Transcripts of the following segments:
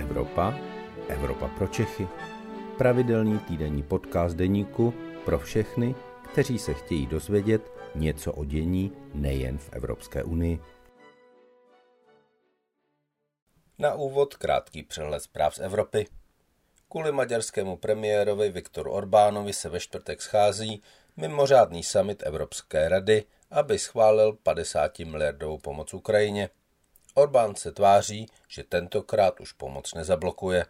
Evropa, Evropa pro Čechy. Pravidelný týdenní podcast deníku pro všechny, kteří se chtějí dozvědět něco o dění nejen v Evropské unii. Na úvod krátký přehled zpráv z Evropy. Kvůli maďarskému premiérovi Viktoru Orbánovi se ve čtvrtek schází mimořádný summit Evropské rady, aby schválil 50 miliardovou pomoc Ukrajině. Orbán se tváří, že tentokrát už pomoc nezablokuje.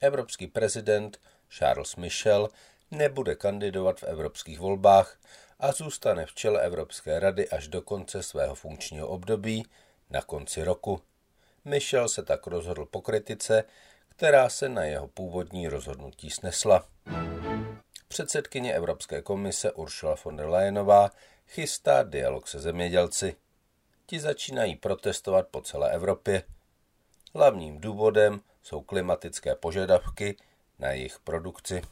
Evropský prezident Charles Michel nebude kandidovat v evropských volbách a zůstane v čele Evropské rady až do konce svého funkčního období na konci roku. Michel se tak rozhodl po kritice, která se na jeho původní rozhodnutí snesla. Předsedkyně Evropské komise Ursula von der Leyenová chystá dialog se zemědělci. Ti začínají protestovat po celé Evropě. Hlavním důvodem jsou klimatické požadavky na jejich produkci.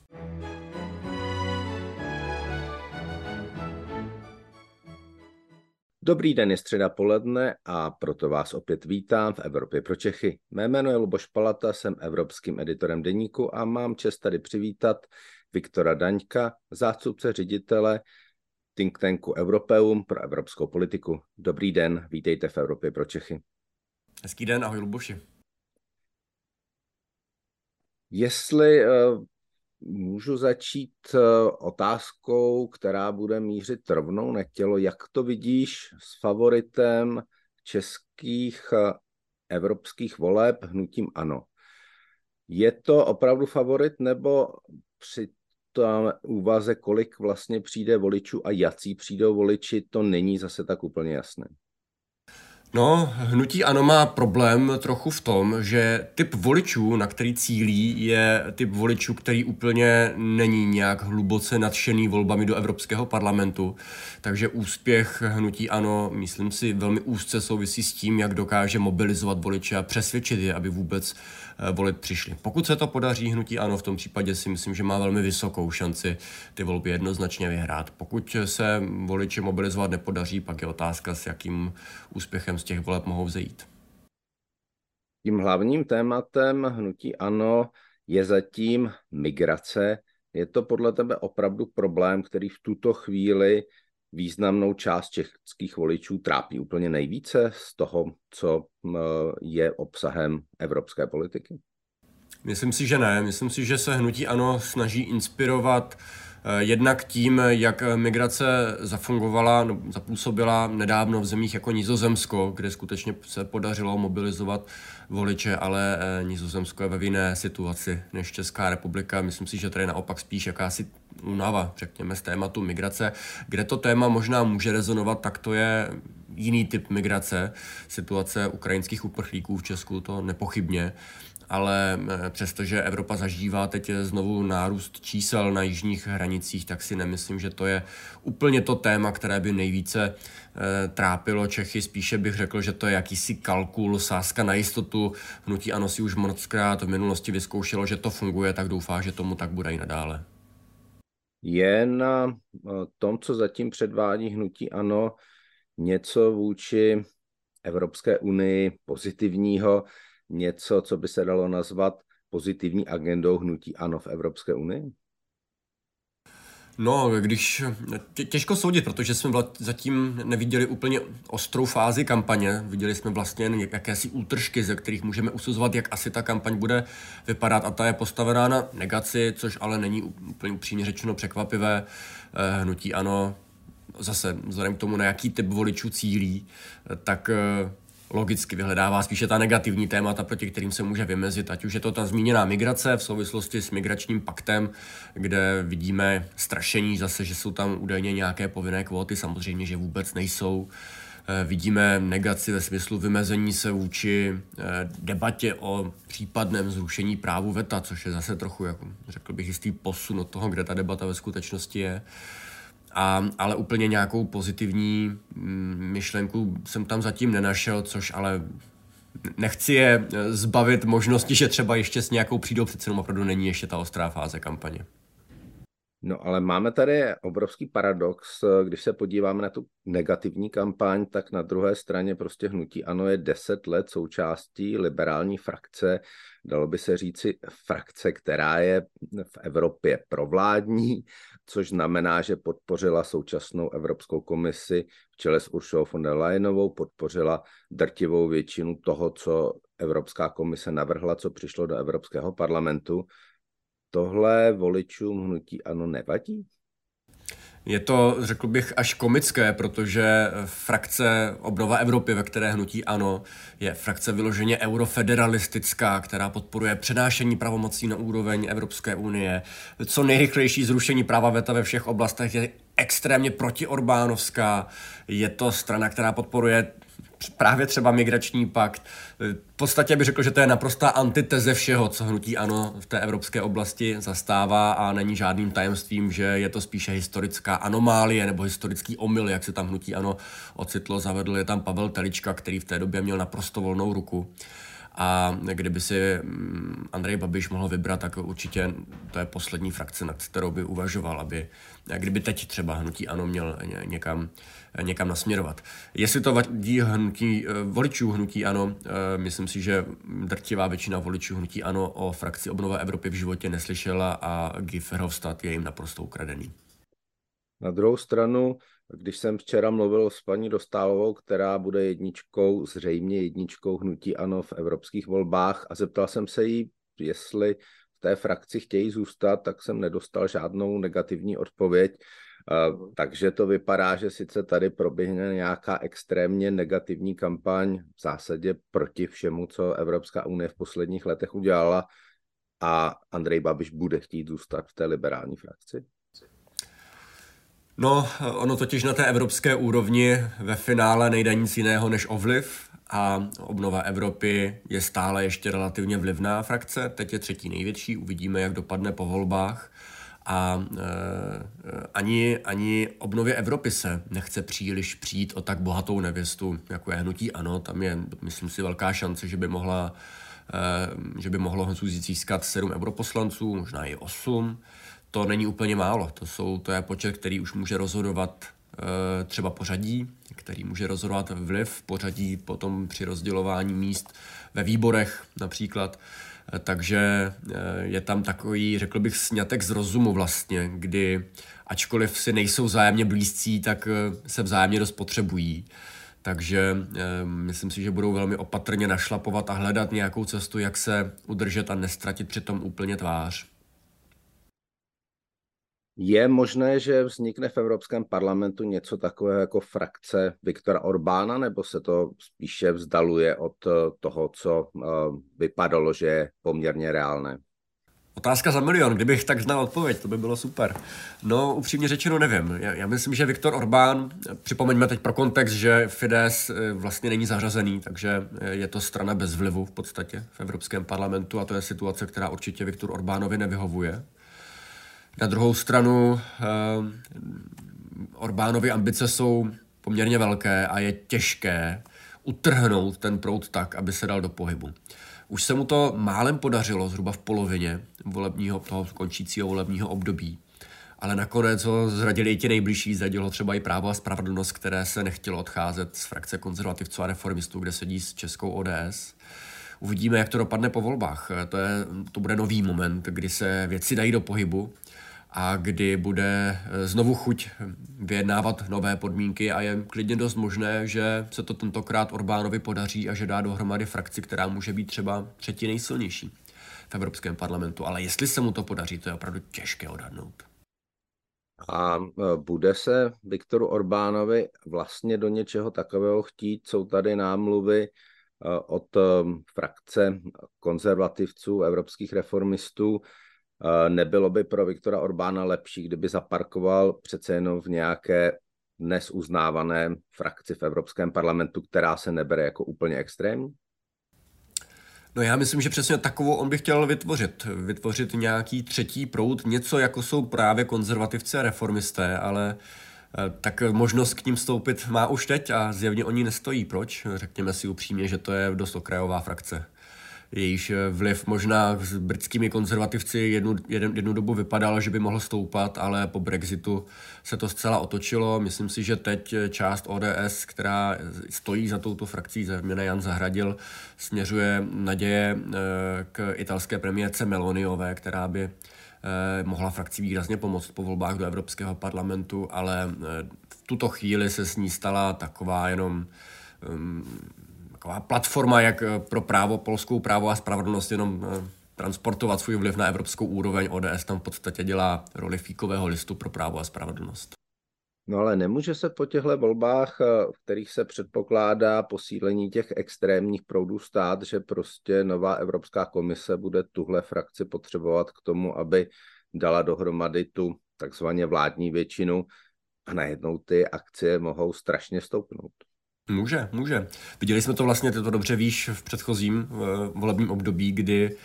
Dobrý den, je středa poledne a proto vás opět vítám v Evropě pro Čechy. Mé jméno je Luboš Palata, jsem evropským editorem deníku a mám čest tady přivítat Viktora Daňka, zástupce ředitele think tanku Europeum pro evropskou politiku. Dobrý den, vítejte v Evropě pro Čechy. Hezký den, ahoj Luboši. Jestli uh, můžu začít uh, otázkou, která bude mířit rovnou na tělo, jak to vidíš s favoritem českých uh, evropských voleb hnutím ANO? Je to opravdu favorit nebo při tam úvaze, kolik vlastně přijde voličů a jací přijdou voliči, to není zase tak úplně jasné. No, hnutí ano má problém trochu v tom, že typ voličů, na který cílí, je typ voličů, který úplně není nějak hluboce nadšený volbami do Evropského parlamentu. Takže úspěch hnutí ano, myslím si, velmi úzce souvisí s tím, jak dokáže mobilizovat voliče a přesvědčit je, aby vůbec eh, volit přišli. Pokud se to podaří hnutí ano, v tom případě si myslím, že má velmi vysokou šanci ty volby jednoznačně vyhrát. Pokud se voliče mobilizovat nepodaří, pak je otázka, s jakým úspěchem z těch voleb mohou vzejít. Tím hlavním tématem hnutí ANO je zatím migrace. Je to podle tebe opravdu problém, který v tuto chvíli významnou část českých voličů trápí úplně nejvíce z toho, co je obsahem evropské politiky? Myslím si, že ne. Myslím si, že se hnutí ANO snaží inspirovat Eh, jednak tím, jak migrace zafungovala, no, zapůsobila nedávno v zemích jako Nizozemsko, kde skutečně se podařilo mobilizovat voliče, ale eh, Nizozemsko je ve jiné situaci než Česká republika. Myslím si, že tady naopak spíš jakási únava, řekněme, z tématu migrace. Kde to téma možná může rezonovat, tak to je jiný typ migrace. Situace ukrajinských uprchlíků v Česku to nepochybně ale eh, přestože Evropa zažívá teď znovu nárůst čísel na jižních hranicích, tak si nemyslím, že to je úplně to téma, které by nejvíce eh, trápilo Čechy. Spíše bych řekl, že to je jakýsi kalkul, sázka na jistotu. Hnutí ANO si už mnohokrát v minulosti vyzkoušelo, že to funguje, tak doufá, že tomu tak bude i nadále. Je na eh, tom, co zatím předvádí hnutí ANO, něco vůči Evropské unii pozitivního, něco, co by se dalo nazvat pozitivní agendou hnutí ANO v Evropské unii? No, když těžko soudit, protože jsme zatím neviděli úplně ostrou fázi kampaně. Viděli jsme vlastně jen jakési útržky, ze kterých můžeme usuzovat, jak asi ta kampaň bude vypadat a ta je postavená na negaci, což ale není úplně upřímně řečeno překvapivé. Eh, hnutí ano, zase vzhledem k tomu, na jaký typ voličů cílí, eh, tak eh, logicky vyhledává spíše ta negativní témata, proti kterým se může vymezit, ať už je to ta zmíněná migrace v souvislosti s migračním paktem, kde vidíme strašení zase, že jsou tam údajně nějaké povinné kvóty, samozřejmě, že vůbec nejsou. Eh, vidíme negaci ve smyslu vymezení se vůči eh, debatě o případném zrušení právu VETA, což je zase trochu, jako, řekl bych, jistý posun od toho, kde ta debata ve skutečnosti je. A, ale úplně nějakou pozitivní mm, myšlenku jsem tam zatím nenašel, což ale nechci je eh, zbavit možnosti, že třeba ještě s nějakou přijdou, přece opravdu není ještě ta ostrá fáze kampaně. No ale máme tady obrovský paradox, když se podíváme na tu negativní kampaň, tak na druhé straně prostě hnutí ANO je deset let součástí liberální frakce, dalo by se říci frakce, která je v Evropě provládní, což znamená, že podpořila současnou Evropskou komisi v čele s Uršou von der Leyenovou, podpořila drtivou většinu toho, co Evropská komise navrhla, co přišlo do Evropského parlamentu tohle voličům hnutí ano nevadí? Je to, řekl bych, až komické, protože frakce Obnova Evropy, ve které hnutí ANO, je frakce vyloženě eurofederalistická, která podporuje přenášení pravomocí na úroveň Evropské unie. Co nejrychlejší zrušení práva VETA ve všech oblastech je extrémně protiorbánovská. Je to strana, která podporuje právě třeba migrační pakt. V podstatě bych řekl, že to je naprostá antiteze všeho, co hnutí ano v té evropské oblasti zastává a není žádným tajemstvím, že je to spíše historická anomálie nebo historický omyl, jak se tam hnutí ano ocitlo, zavedl je tam Pavel Telička, který v té době měl naprosto volnou ruku. A kdyby si mm, Andrej Babiš mohl vybrat, tak určitě to je poslední frakce, nad kterou by uvažoval, aby kdyby teď třeba hnutí ano měl někam, někam nasměrovat. Jestli to vadí hnutí, eh, voličů hnutí ano, eh, myslím si, že drtivá většina voličů hnutí ano o frakci obnova Evropy v životě neslyšela a Guy je jim naprosto ukradený. Na druhou stranu když jsem včera mluvil s paní Dostálovou, která bude jedničkou, zřejmě jedničkou hnutí ANO v evropských volbách a zeptal jsem se jí, jestli v té frakci chtějí zůstat, tak jsem nedostal žádnou negativní odpověď. Takže to vypadá, že sice tady proběhne nějaká extrémně negativní kampaň v zásadě proti všemu, co Evropská unie v posledních letech udělala a Andrej Babiš bude chtít zůstat v té liberální frakci? No, ono totiž na té evropské úrovni ve finále nejde nic jiného než ovliv a obnova Evropy je stále ještě relativně vlivná frakce, teď je třetí největší, uvidíme, jak dopadne po volbách. A e, ani, ani obnově Evropy se nechce příliš přijít o tak bohatou nevěstu, jako je hnutí ANO, tam je, myslím si, velká šance, že by mohla e, že by mohlo získat sedm europoslanců, možná i osm to není úplně málo. To, jsou, to je počet, který už může rozhodovat e, třeba pořadí, který může rozhodovat vliv pořadí potom při rozdělování míst ve výborech například. E, takže e, je tam takový, řekl bych, snětek z rozumu vlastně, kdy ačkoliv si nejsou zájemně blízcí, tak se vzájemně dost potřebují. Takže e, myslím si, že budou velmi opatrně našlapovat a hledat nějakou cestu, jak se udržet a nestratit přitom úplně tvář. Je možné, že vznikne v Evropském parlamentu něco takového jako frakce Viktora Orbána, nebo se to spíše vzdaluje od eh, toho, co eh, vypadalo, že je poměrně reálné? Otázka za milion, kdybych tak znal odpověď, to by bylo super. No, upřímně řečeno nevím. Já, já myslím, že Viktor Orbán, připomeňme teď pro kontext, že Fides eh, vlastně není zařazený, takže je to strana bez vlivu v podstatě v Evropském parlamentu a to je situace, která určitě Viktor Orbánovi nevyhovuje. Na druhou stranu eh, Orbánovy ambice jsou poměrně velké a je těžké utrhnout ten proud tak, aby se dal do pohybu. Už se mu to málem podařilo, zhruba v polovině volebního, toho končícího volebního období. Ale nakonec ho zradili i ti nejbližší, zradilo třeba i právo a spravedlnost, které se nechtělo odcházet z frakce konzervativců a reformistů, kde sedí s českou ODS. Uvidíme, jak to dopadne po volbách. To, je, to bude nový moment, kdy se věci dají do pohybu a kdy bude eh, znovu chuť vyjednávat nové podmínky a je klidně dost možné, že se to tentokrát Orbánovi podaří a že dá dohromady frakci, která může být třeba třetí nejsilnější v Evropském parlamentu. Ale jestli se mu to podaří, to je opravdu těžké odhadnout. A eh, bude se Viktoru Orbánovi vlastně do něčeho takového chtít? Jsou tady námluvy eh, od frakce konzervativců, evropských reformistů, Nebylo by pro Viktora Orbána lepší, kdyby zaparkoval přece jenom v nějaké dnes uznávané frakci v Evropském parlamentu, která se nebere jako úplně extrémní? No já myslím, že přesně takovou on by chtěl vytvořit. Vytvořit nějaký třetí proud, něco jako jsou právě konzervativci a reformisté, ale eh, tak možnost k ním stoupit má už teď a zjevně oni nestojí. Proč? Řekněme si upřímně, že to je dost okrajová frakce jejíž vliv možná s britskými konzervativci jednu, jednu, jednu dobu vypadal, že by mohl stoupat, ale po Brexitu se to zcela otočilo. Myslím si, že teď část ODS, která stojí za touto frakcí, zejména Jan Zahradil, směřuje naděje eh, k italské premiérce Meloniové, která by eh, mohla frakci výrazně pomoct po volbách do Evropského parlamentu, ale eh, v tuto chvíli se s ní stala taková jenom um, taková platforma, jak pro právo, polskou právo a spravedlnost jenom transportovat svůj vliv na evropskou úroveň. ODS tam v podstatě dělá roli fíkového listu pro právo a spravedlnost. No ale nemůže se po těchto volbách, eh, v kterých se předpokládá posílení těch extrémních proudů stát, že prostě nová Evropská komise bude tuhle frakci potřebovat k tomu, aby dala dohromady tu takzvaně vládní většinu a najednou ty akcie mohou strašně stoupnout. Může, může. Viděli jsme to vlastně, ty to dobře víš, v předchozím eh, volebním období, kdy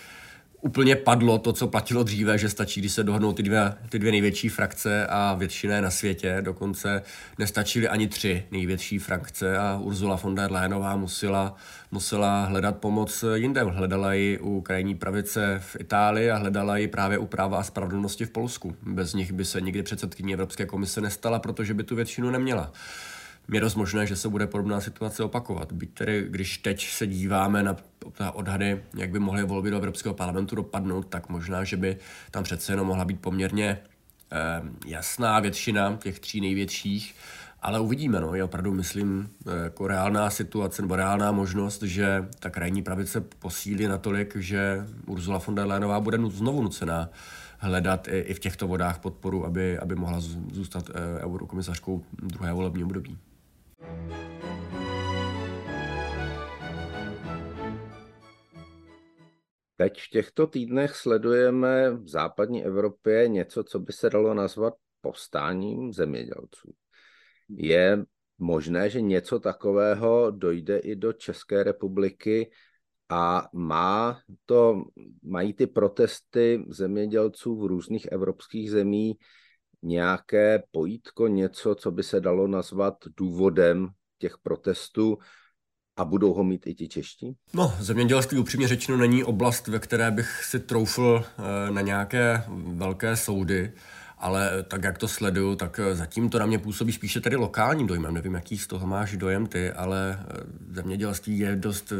úplně padlo to, co platilo dříve, že stačí, když se dohodnou ty dvě, ty dvě největší frakce a většina na světě. Dokonce nestačily ani tři největší frakce a Ursula von der Leyenová musela, musela hledat pomoc jinde. Hledala ji u krajní pravice v Itálii a hledala ji právě u práva a spravedlnosti v Polsku. Bez nich by se nikdy předsedkyní Evropské komise nestala, protože by tu většinu neměla je dost možné, že se bude podobná situace opakovat. Byť tedy, když teď se díváme na odhady, jak by mohly volby do Evropského parlamentu dopadnout, tak možná, že by tam přece jenom mohla být poměrně eh, jasná většina těch tří největších, ale uvidíme, no, je opravdu, myslím, eh, jako reálná situace nebo reálná možnost, že ta krajní pravice posílí natolik, že Ursula von der Leyenová bude znovu nucená hledat i, i v těchto vodách podporu, aby, aby mohla zůstat eh, eurokomisařkou druhé volební období. Teď v těchto týdnech sledujeme v západní Evropě něco, co by se dalo nazvat povstáním zemědělců. Je možné, že něco takového dojde i do České republiky a má to, mají ty protesty zemědělců v různých evropských zemích nějaké pojítko, něco, co by se dalo nazvat důvodem těch protestů a budou ho mít i ti čeští? No, zemědělství upřímně řečeno není oblast, ve které bych si troufl eh, na nějaké velké soudy, ale tak, jak to sleduju, tak eh, zatím to na mě působí spíše tady lokálním dojmem. Nevím, jaký z toho máš dojem ty, ale eh, zemědělství je dost,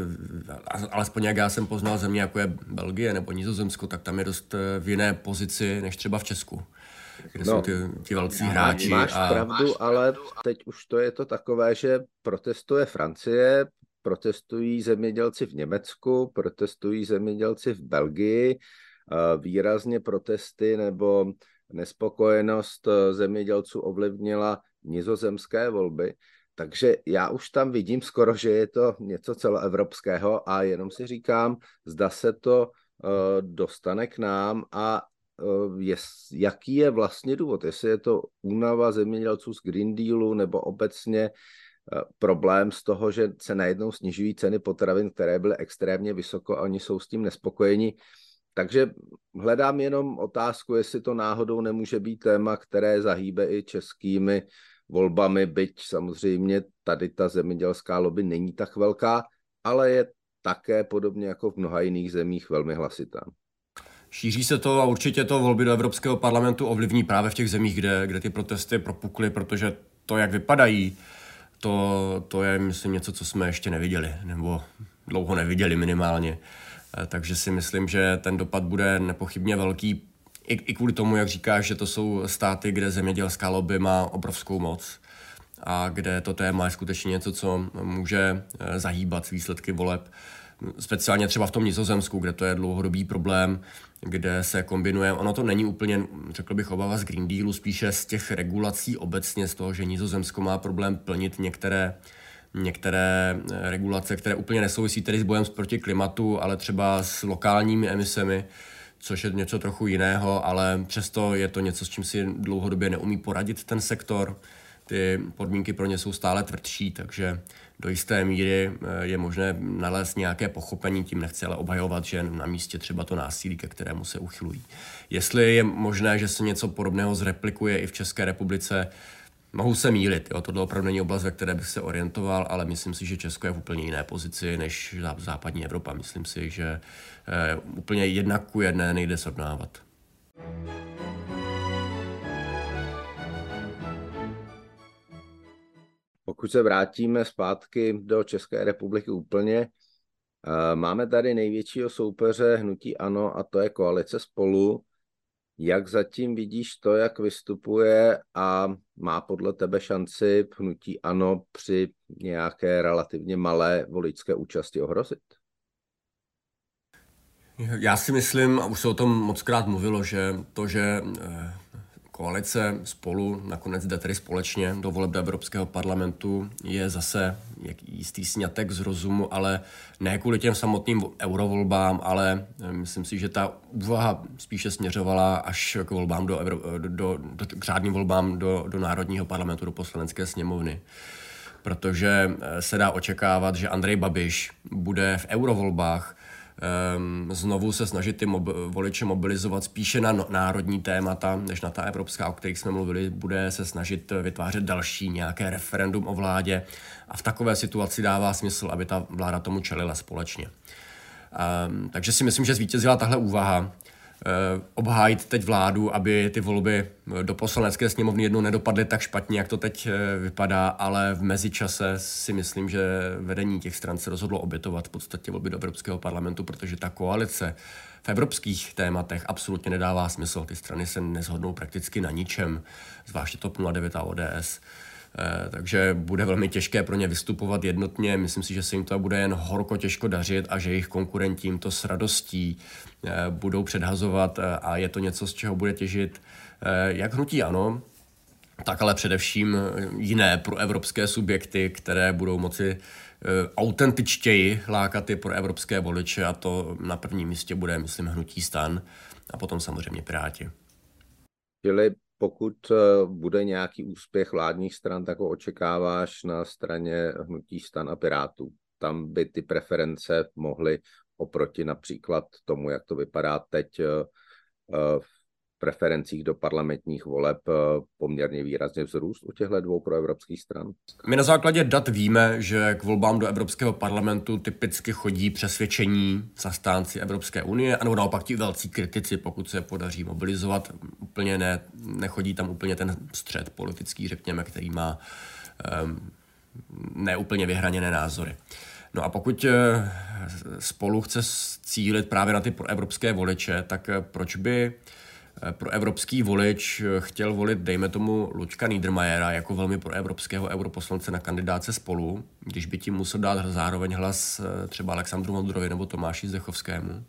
alespoň jak já jsem poznal země, jako je Belgie nebo Nizozemsko, tak tam je dost v jiné pozici než třeba v Česku kde no, jsou ty, ti velcí hráči. Máš a... pravdu, ale teď už to je to takové, že protestuje Francie, protestují zemědělci v Německu, protestují zemědělci v Belgii, výrazně protesty nebo nespokojenost e, zemědělců ovlivnila nizozemské volby, takže já už tam vidím skoro, že je to něco celoevropského a jenom si říkám, zda se to e, dostane k nám a Eh, je, jaký je vlastně důvod, jestli je to únava zemědělců z Green Dealu nebo obecně eh, problém z toho, že se najednou snižují ceny potravin, které byly extrémně vysoko a oni jsou s tím nespokojeni. Takže hledám jenom otázku, jestli to náhodou nemůže být téma, které zahýbe i českými volbami, byť samozřejmě tady ta zemědělská lobby není tak velká, ale je také podobně jako v mnoha jiných zemích velmi hlasitá. Šíří se to a určitě to volby do Evropského parlamentu ovlivní právě v těch zemích, kde, kde ty protesty propukly, protože to, jak vypadají, to, to je, myslím, něco, co jsme ještě neviděli, nebo dlouho neviděli minimálně. Eh, takže si myslím, že ten dopad bude nepochybně velký, i, i kvůli tomu, jak říkáš, že to jsou státy, kde zemědělská lobby má obrovskou moc a kde to téma je skutečně něco, co může eh, zahýbat výsledky voleb. Speciálně třeba v tom Nizozemsku, kde to je dlouhodobý problém, kde se kombinuje, ono to není úplně, řekl bych, obava z Green Dealu, spíše z těch regulací obecně, z toho, že Nizozemsko má problém plnit některé některé eh, regulace, které úplně nesouvisí tedy s bojem proti klimatu, ale třeba s lokálními emisemi, což je něco trochu jiného, ale přesto je to něco, s čím si dlouhodobě neumí poradit ten sektor. Ty podmínky pro ně jsou stále tvrdší, takže do jisté míry eh, je možné nalézt nějaké pochopení, tím nechci ale obhajovat, že na místě třeba to násilí, ke kterému se uchylují. Jestli je možné, že se něco podobného zreplikuje i v České republice, Mohu se mílit, jo, tohle opravdu není oblast, ve které bych se orientoval, ale myslím si, že Česko je v úplně jiné pozici než západní Evropa. Myslím si, že eh, úplně jednak ku jedné nejde srovnávat. Pokud se vrátíme zpátky do České republiky úplně, eh, máme tady největšího soupeře hnutí ANO a to je koalice spolu. Jak zatím vidíš to, jak vystupuje a má podle tebe šanci hnutí ANO při nějaké relativně malé voličské účasti ohrozit? Já si myslím, a už se o tom moc krát mluvilo, že to, že eh, koalice spolu nakonec jde tedy společně do voleb do Evropského parlamentu, je zase jistý snětek z rozumu, ale ne kvůli těm samotným eurovolbám, ale eh, myslím si, že ta úvaha spíše směřovala až k volbám do, Evro, do, do, do k řádným volbám do, do Národního parlamentu, do poslanecké sněmovny. Protože eh, se dá očekávat, že Andrej Babiš bude v eurovolbách znovu se snažit ty mob- voliče mobilizovat spíše na no- národní témata, než na ta evropská, o kterých jsme mluvili, bude se snažit vytvářet další nějaké referendum o vládě. A v takové situaci dává smysl, aby ta vláda tomu čelila společně. Um, takže si myslím, že zvítězila tahle úvaha. Eh, obhájit teď vládu, aby ty volby do poslanecké sněmovny jednou nedopadly tak špatně, jak to teď eh, vypadá, ale v mezičase si myslím, že vedení těch stran se rozhodlo obětovat v podstatě volby do Evropského parlamentu, protože ta koalice v evropských tématech absolutně nedává smysl. Ty strany se nezhodnou prakticky na ničem, zvláště TOP 09 a ODS. Eh, takže bude velmi těžké pro ně vystupovat jednotně. Myslím si, že se jim to bude jen horko těžko dařit a že jejich konkurenti jim to s radostí eh, budou předhazovat eh, a je to něco, z čeho bude těžit jak hnutí ano, tak ale především jiné pro evropské subjekty, které budou moci autentičtěji lákat i pro evropské voliče a to na prvním místě bude, myslím, hnutí stan a potom samozřejmě Piráti. Čili pokud eh, bude nějaký úspěch vládních stran, tak ho očekáváš na straně hnutí stan a pirátů. Tam by ty preference mohly oproti například tomu, jak to vypadá teď eh, v preferencích do parlamentních voleb eh, poměrně výrazně vzrůst u těchto dvou proevropských stran? My na základě dat víme, že k volbám do Evropského parlamentu typicky chodí přesvědčení zastánci Evropské unie, anebo naopak ti velcí kritici, pokud se podaří mobilizovat. Úplně ne, nechodí tam úplně ten střed politický, řekněme, který má um, neúplně vyhraněné názory. No a pokud eh, spolu chce cílit právě na ty evropské voliče, tak eh, proč by pro evropský volič eh, chtěl volit, dejme tomu, Lučka Niedermayera jako velmi pro evropského europoslance na kandidáce spolu, když by tím musel dát zároveň hlas eh, třeba Alexandru Modrovi nebo Tomáši Zdechovskému.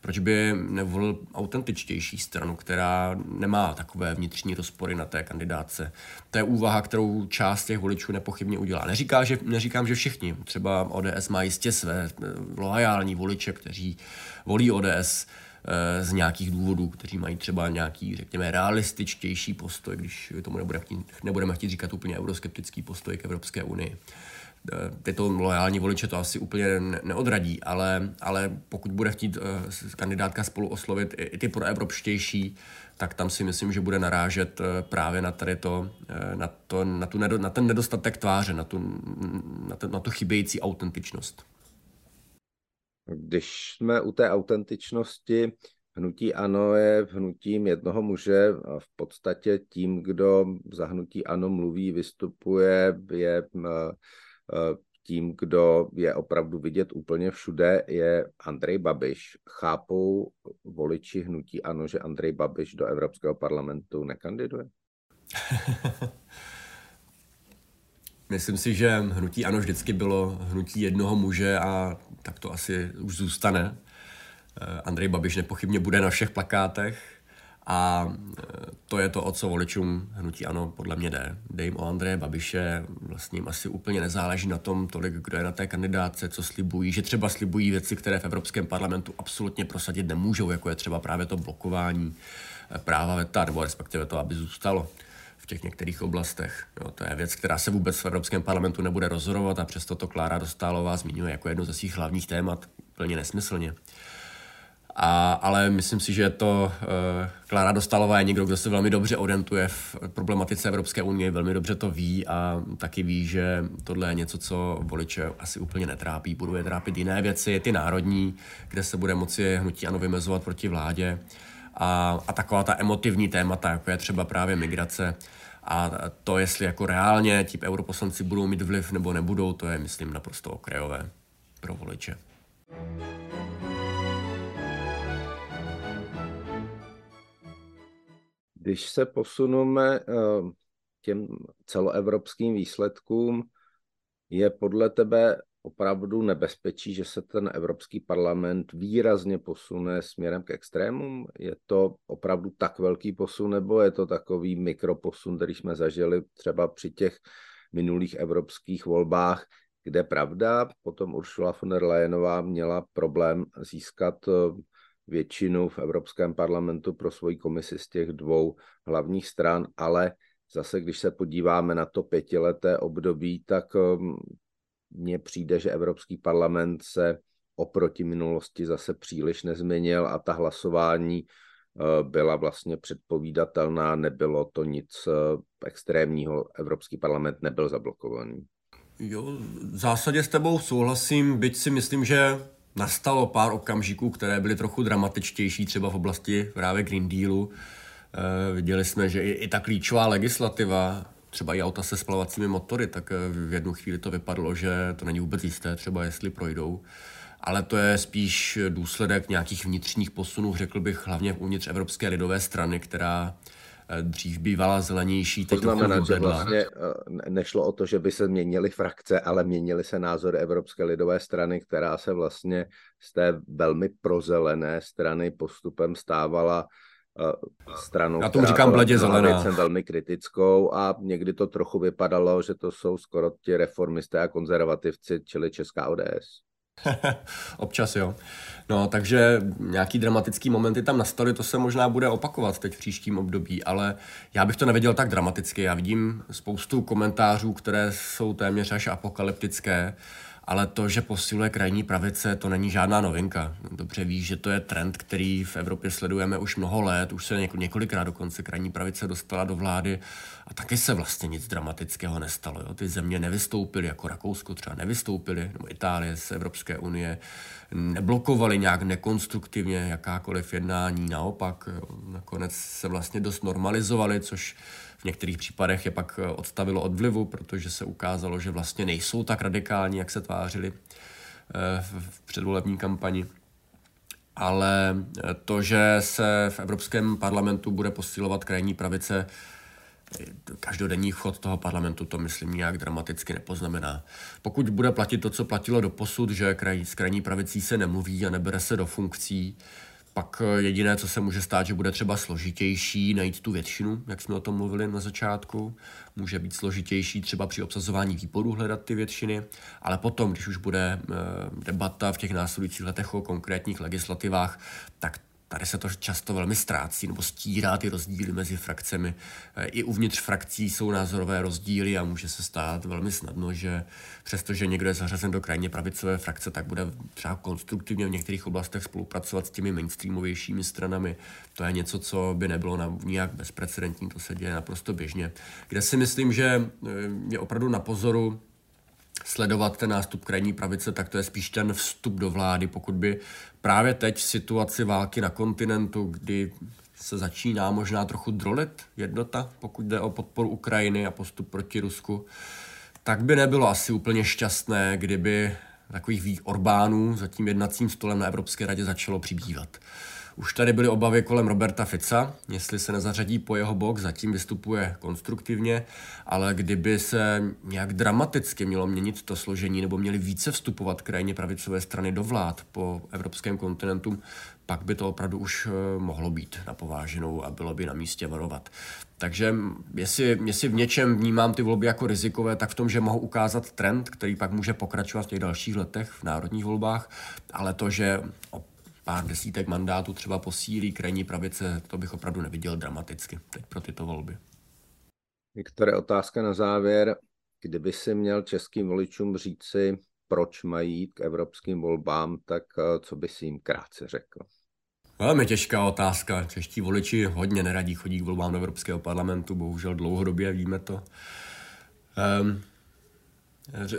Proč by nevolil autentičtější stranu, která nemá takové vnitřní rozpory na té kandidáce? To je úvaha, kterou část těch voličů nepochybně udělá. Neříká, že, neříkám, že všichni. Třeba ODS má jistě své loajální voliče, kteří volí ODS, Eh, z nějakých důvodů, kteří mají třeba nějaký, řekněme, realističtější postoj, když tomu nebudeme chtít, nebudeme chtít říkat úplně euroskeptický postoj k Evropské unii. Eh, tyto lojální voliče to asi úplně neodradí, ale, ale pokud bude chtít uh, kandidátka spolu oslovit i, i ty proevropštější, tak tam si myslím, že bude narážet uh, právě na tady to, na, to, na, tu na ten nedostatek tváře, na tu, na, to, na tu chybějící autentičnost. Když jsme u té autentičnosti, hnutí ANO je hnutím jednoho muže a v podstatě tím, kdo za hnutí ANO mluví, vystupuje, je tím, kdo je opravdu vidět úplně všude, je Andrej Babiš. Chápou voliči hnutí ANO, že Andrej Babiš do Evropského parlamentu nekandiduje? Myslím si, že hnutí ANO vždycky bylo hnutí jednoho muže a tak to asi už zůstane. Eh, Andrej Babiš nepochybně bude na všech plakátech a eh, to je to, o co voličům hnutí ANO podle mě jde. Jde jim o Andreje Babiše, vlastně jim asi úplně nezáleží na tom tolik, kdo je na té kandidáce, co slibují, že třeba slibují věci, které v Evropském parlamentu absolutně prosadit nemůžou, jako je třeba právě to blokování eh, práva veta, nebo respektive to, aby zůstalo těch některých oblastech. Jo, to je věc, která se vůbec v Evropském parlamentu nebude rozhodovat a přesto to Klára Dostálová zmiňuje jako jedno ze svých hlavních témat, plně nesmyslně. A, ale myslím si, že to uh, Klára Dostalová je někdo, kdo se velmi dobře orientuje v problematice Evropské unie, velmi dobře to ví a taky ví, že tohle je něco, co voliče asi úplně netrápí. Budou je trápit jiné věci, ty národní, kde se bude moci hnutí ano vymezovat proti vládě a, a taková ta emotivní témata, jako je třeba právě migrace. A to, jestli jako reálně ti europoslanci budou mít vliv nebo nebudou, to je, myslím, naprosto okrajové pro voliče. Když se posuneme eh, těm celoevropským výsledkům, je podle tebe opravdu nebezpečí, že se ten Evropský parlament výrazně posune směrem k extrémům? Je to opravdu tak velký posun, nebo je to takový mikroposun, který jsme zažili třeba při těch minulých evropských volbách, kde pravda, potom Ursula von der Leyenová měla problém získat eh, většinu v Evropském parlamentu pro svoji komisi z těch dvou hlavních stran, ale zase, když se podíváme na to pětileté období, tak ehm, mně přijde, že Evropský parlament se oproti minulosti zase příliš nezměnil a ta hlasování eh, byla vlastně předpovídatelná, nebylo to nic eh, extrémního, Evropský parlament nebyl zablokovaný. Jo, v zásadě s tebou souhlasím, byť si myslím, že nastalo pár okamžiků, které byly trochu dramatičtější, třeba v oblasti právě Green Dealu. E, viděli jsme, že i, i ta klíčová legislativa, třeba i auta se splavacími motory, tak eh, v jednu chvíli to vypadalo, že to není vůbec jisté, třeba jestli projdou. Ale to je spíš důsledek nějakých vnitřních posunů, řekl bych, hlavně uvnitř Evropské lidové strany, která Eh, dřív bývala zelenější, teď to znamená, že vlastně eh, nešlo o to, že by se měnily frakce, ale měnily se názory Evropské lidové strany, která se vlastně z té velmi prozelené strany postupem stávala eh, stranou, Já tomu říkám bledě zelená. Věcem velmi kritickou a někdy to trochu vypadalo, že to jsou skoro ti reformisté a konzervativci, čili Česká ODS. Občas jo. No, takže nějaký dramatický momenty tam nastaly, to se možná bude opakovat teď v příštím období, ale já bych to neviděl tak dramaticky. Já vidím spoustu komentářů, které jsou téměř až apokalyptické ale to, že posiluje krajní pravice, to není žádná novinka. Dobře víš, že to je trend, který v Evropě sledujeme už mnoho let, už se několikrát dokonce krajní pravice dostala do vlády a taky se vlastně nic dramatického nestalo. Jo. Ty země nevystoupily, jako Rakousko třeba nevystoupily, nebo Itálie z Evropské unie, neblokovali nějak nekonstruktivně jakákoliv jednání, naopak jo. nakonec se vlastně dost normalizovali, což v některých případech je pak eh, odstavilo od vlivu, protože se ukázalo, že vlastně nejsou tak radikální, jak se tvářili eh, v předvolební kampani. Ale eh, to, že se v Evropském parlamentu bude posilovat krajní pravice, každodenní chod toho parlamentu to, myslím, nějak dramaticky nepoznamená. Pokud bude platit to, co platilo do posud, že kraj, s krajní pravicí se nemluví a nebere se do funkcí, pak eh, jediné, co se může stát, že bude třeba složitější najít tu většinu, jak jsme o tom mluvili na začátku. Může být složitější třeba při obsazování výboru hledat ty většiny, ale potom, když už bude eh, debata v těch následujících letech o konkrétních legislativách, tak Tady se to často velmi ztrácí nebo stírá ty rozdíly mezi frakcemi. E, I uvnitř frakcí jsou názorové rozdíly a může se stát velmi snadno, že přestože někdo je zařazen do krajně pravicové frakce, tak bude třeba konstruktivně v některých oblastech spolupracovat s těmi mainstreamovějšími stranami. To je něco, co by nebylo na, nijak bezprecedentní, to se děje naprosto běžně. Kde si myslím, že e, je opravdu na pozoru sledovat ten nástup krajní pravice, tak to je spíš ten vstup do vlády, pokud by právě teď v situaci války na kontinentu, kdy se začíná možná trochu drolit jednota, pokud jde o podporu Ukrajiny a postup proti Rusku, tak by nebylo asi úplně šťastné, kdyby takových Orbánů za tím jednacím stolem na Evropské radě začalo přibývat. Už tady byly obavy kolem Roberta Fica, jestli se nezařadí po jeho bok, zatím vystupuje konstruktivně, ale kdyby se nějak dramaticky mělo měnit to složení nebo měli více vstupovat krajně pravicové strany do vlád po evropském kontinentu, pak by to opravdu už eh, mohlo být napováženou a bylo by na místě varovat. Takže jestli, jestli v něčem vnímám ty volby jako rizikové, tak v tom, že mohou ukázat trend, který pak může pokračovat v těch dalších letech v národních volbách, ale to, že pár desítek mandátů třeba posílí krajní pravice, to bych opravdu neviděl dramaticky teď pro tyto volby. Viktore, otázka na závěr. Kdyby si měl českým voličům říci, proč mají jít k evropským volbám, tak eh, co by si jim krátce řekl? Velmi těžká otázka. Čeští voliči hodně neradí chodí k volbám do Evropského parlamentu, bohužel dlouhodobě víme to. Um,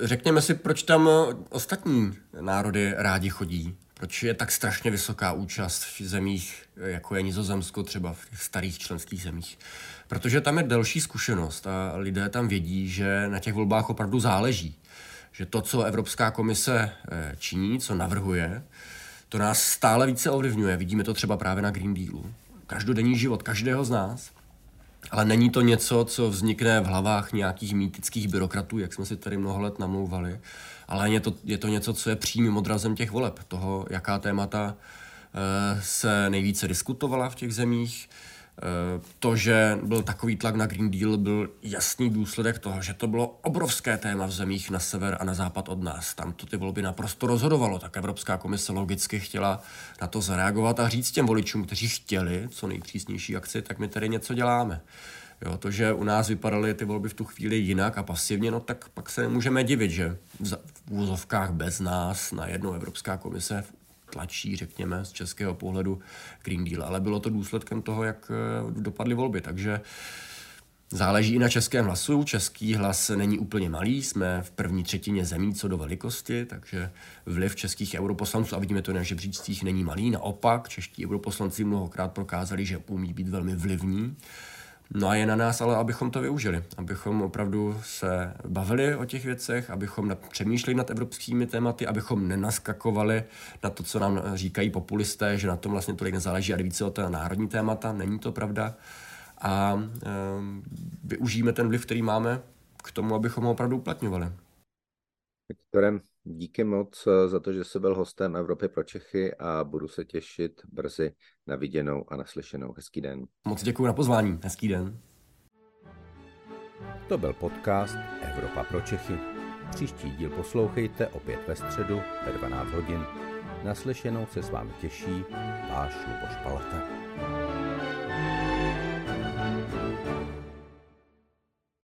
řekněme si, proč tam ostatní národy rádi chodí. Proč je tak strašně vysoká účast v zemích, jako je Nizozemsko, třeba v těch starých členských zemích? Protože tam je delší zkušenost a lidé tam vědí, že na těch volbách opravdu záleží. Že to, co Evropská komise eh, činí, co navrhuje, to nás stále více ovlivňuje. Vidíme to třeba právě na Green Dealu. Každodenní život každého z nás. Ale není to něco, co vznikne v hlavách nějakých mýtických byrokratů, jak jsme si tady mnoho let namlouvali, ale je to, je to něco, co je přímým odrazem těch voleb, toho, jaká témata e, se nejvíce diskutovala v těch zemích, Eh, to, že byl takový tlak na Green Deal, byl jasný důsledek toho, že to bylo obrovské téma v zemích na sever a na západ od nás. Tam to ty volby naprosto rozhodovalo, tak Evropská komise logicky chtěla na to zareagovat a říct těm voličům, kteří chtěli co nejpřísnější akci, tak my tady něco děláme. Jo, to, že u nás vypadaly ty volby v tu chvíli jinak a pasivně, no tak pak se nemůžeme divit, že v úzovkách bez nás na jednou Evropská komise tlačí, řekněme, z českého pohledu Green Deal, ale bylo to důsledkem toho, jak eh, dopadly volby, takže Záleží i na českém hlasu. Český hlas není úplně malý, jsme v první třetině zemí co do velikosti, takže vliv českých europoslanců, a vidíme to na žebříčcích, není malý. Naopak, čeští europoslanci mnohokrát prokázali, že umí být velmi vlivní. No a je na nás ale, abychom to využili, abychom opravdu se bavili o těch věcech, abychom přemýšleli nad evropskými tématy, abychom nenaskakovali na to, co nám říkají populisté, že na tom vlastně tolik nezáleží, ale více o té národní témata. Není to pravda. A e, využijeme ten vliv, který máme, k tomu, abychom ho opravdu uplatňovali. Viktorem, díky moc eh, za to, že jsi byl hostem Evropy pro Čechy a budu se těšit brzy na viděnou a naslyšenou. Hezký den. Moc děkuji na pozvání. Hezký den. To byl podcast Evropa pro Čechy. Příští díl poslouchejte opět ve středu ve 12 hodin. Naslyšenou se s vámi těší váš Luboš Palata.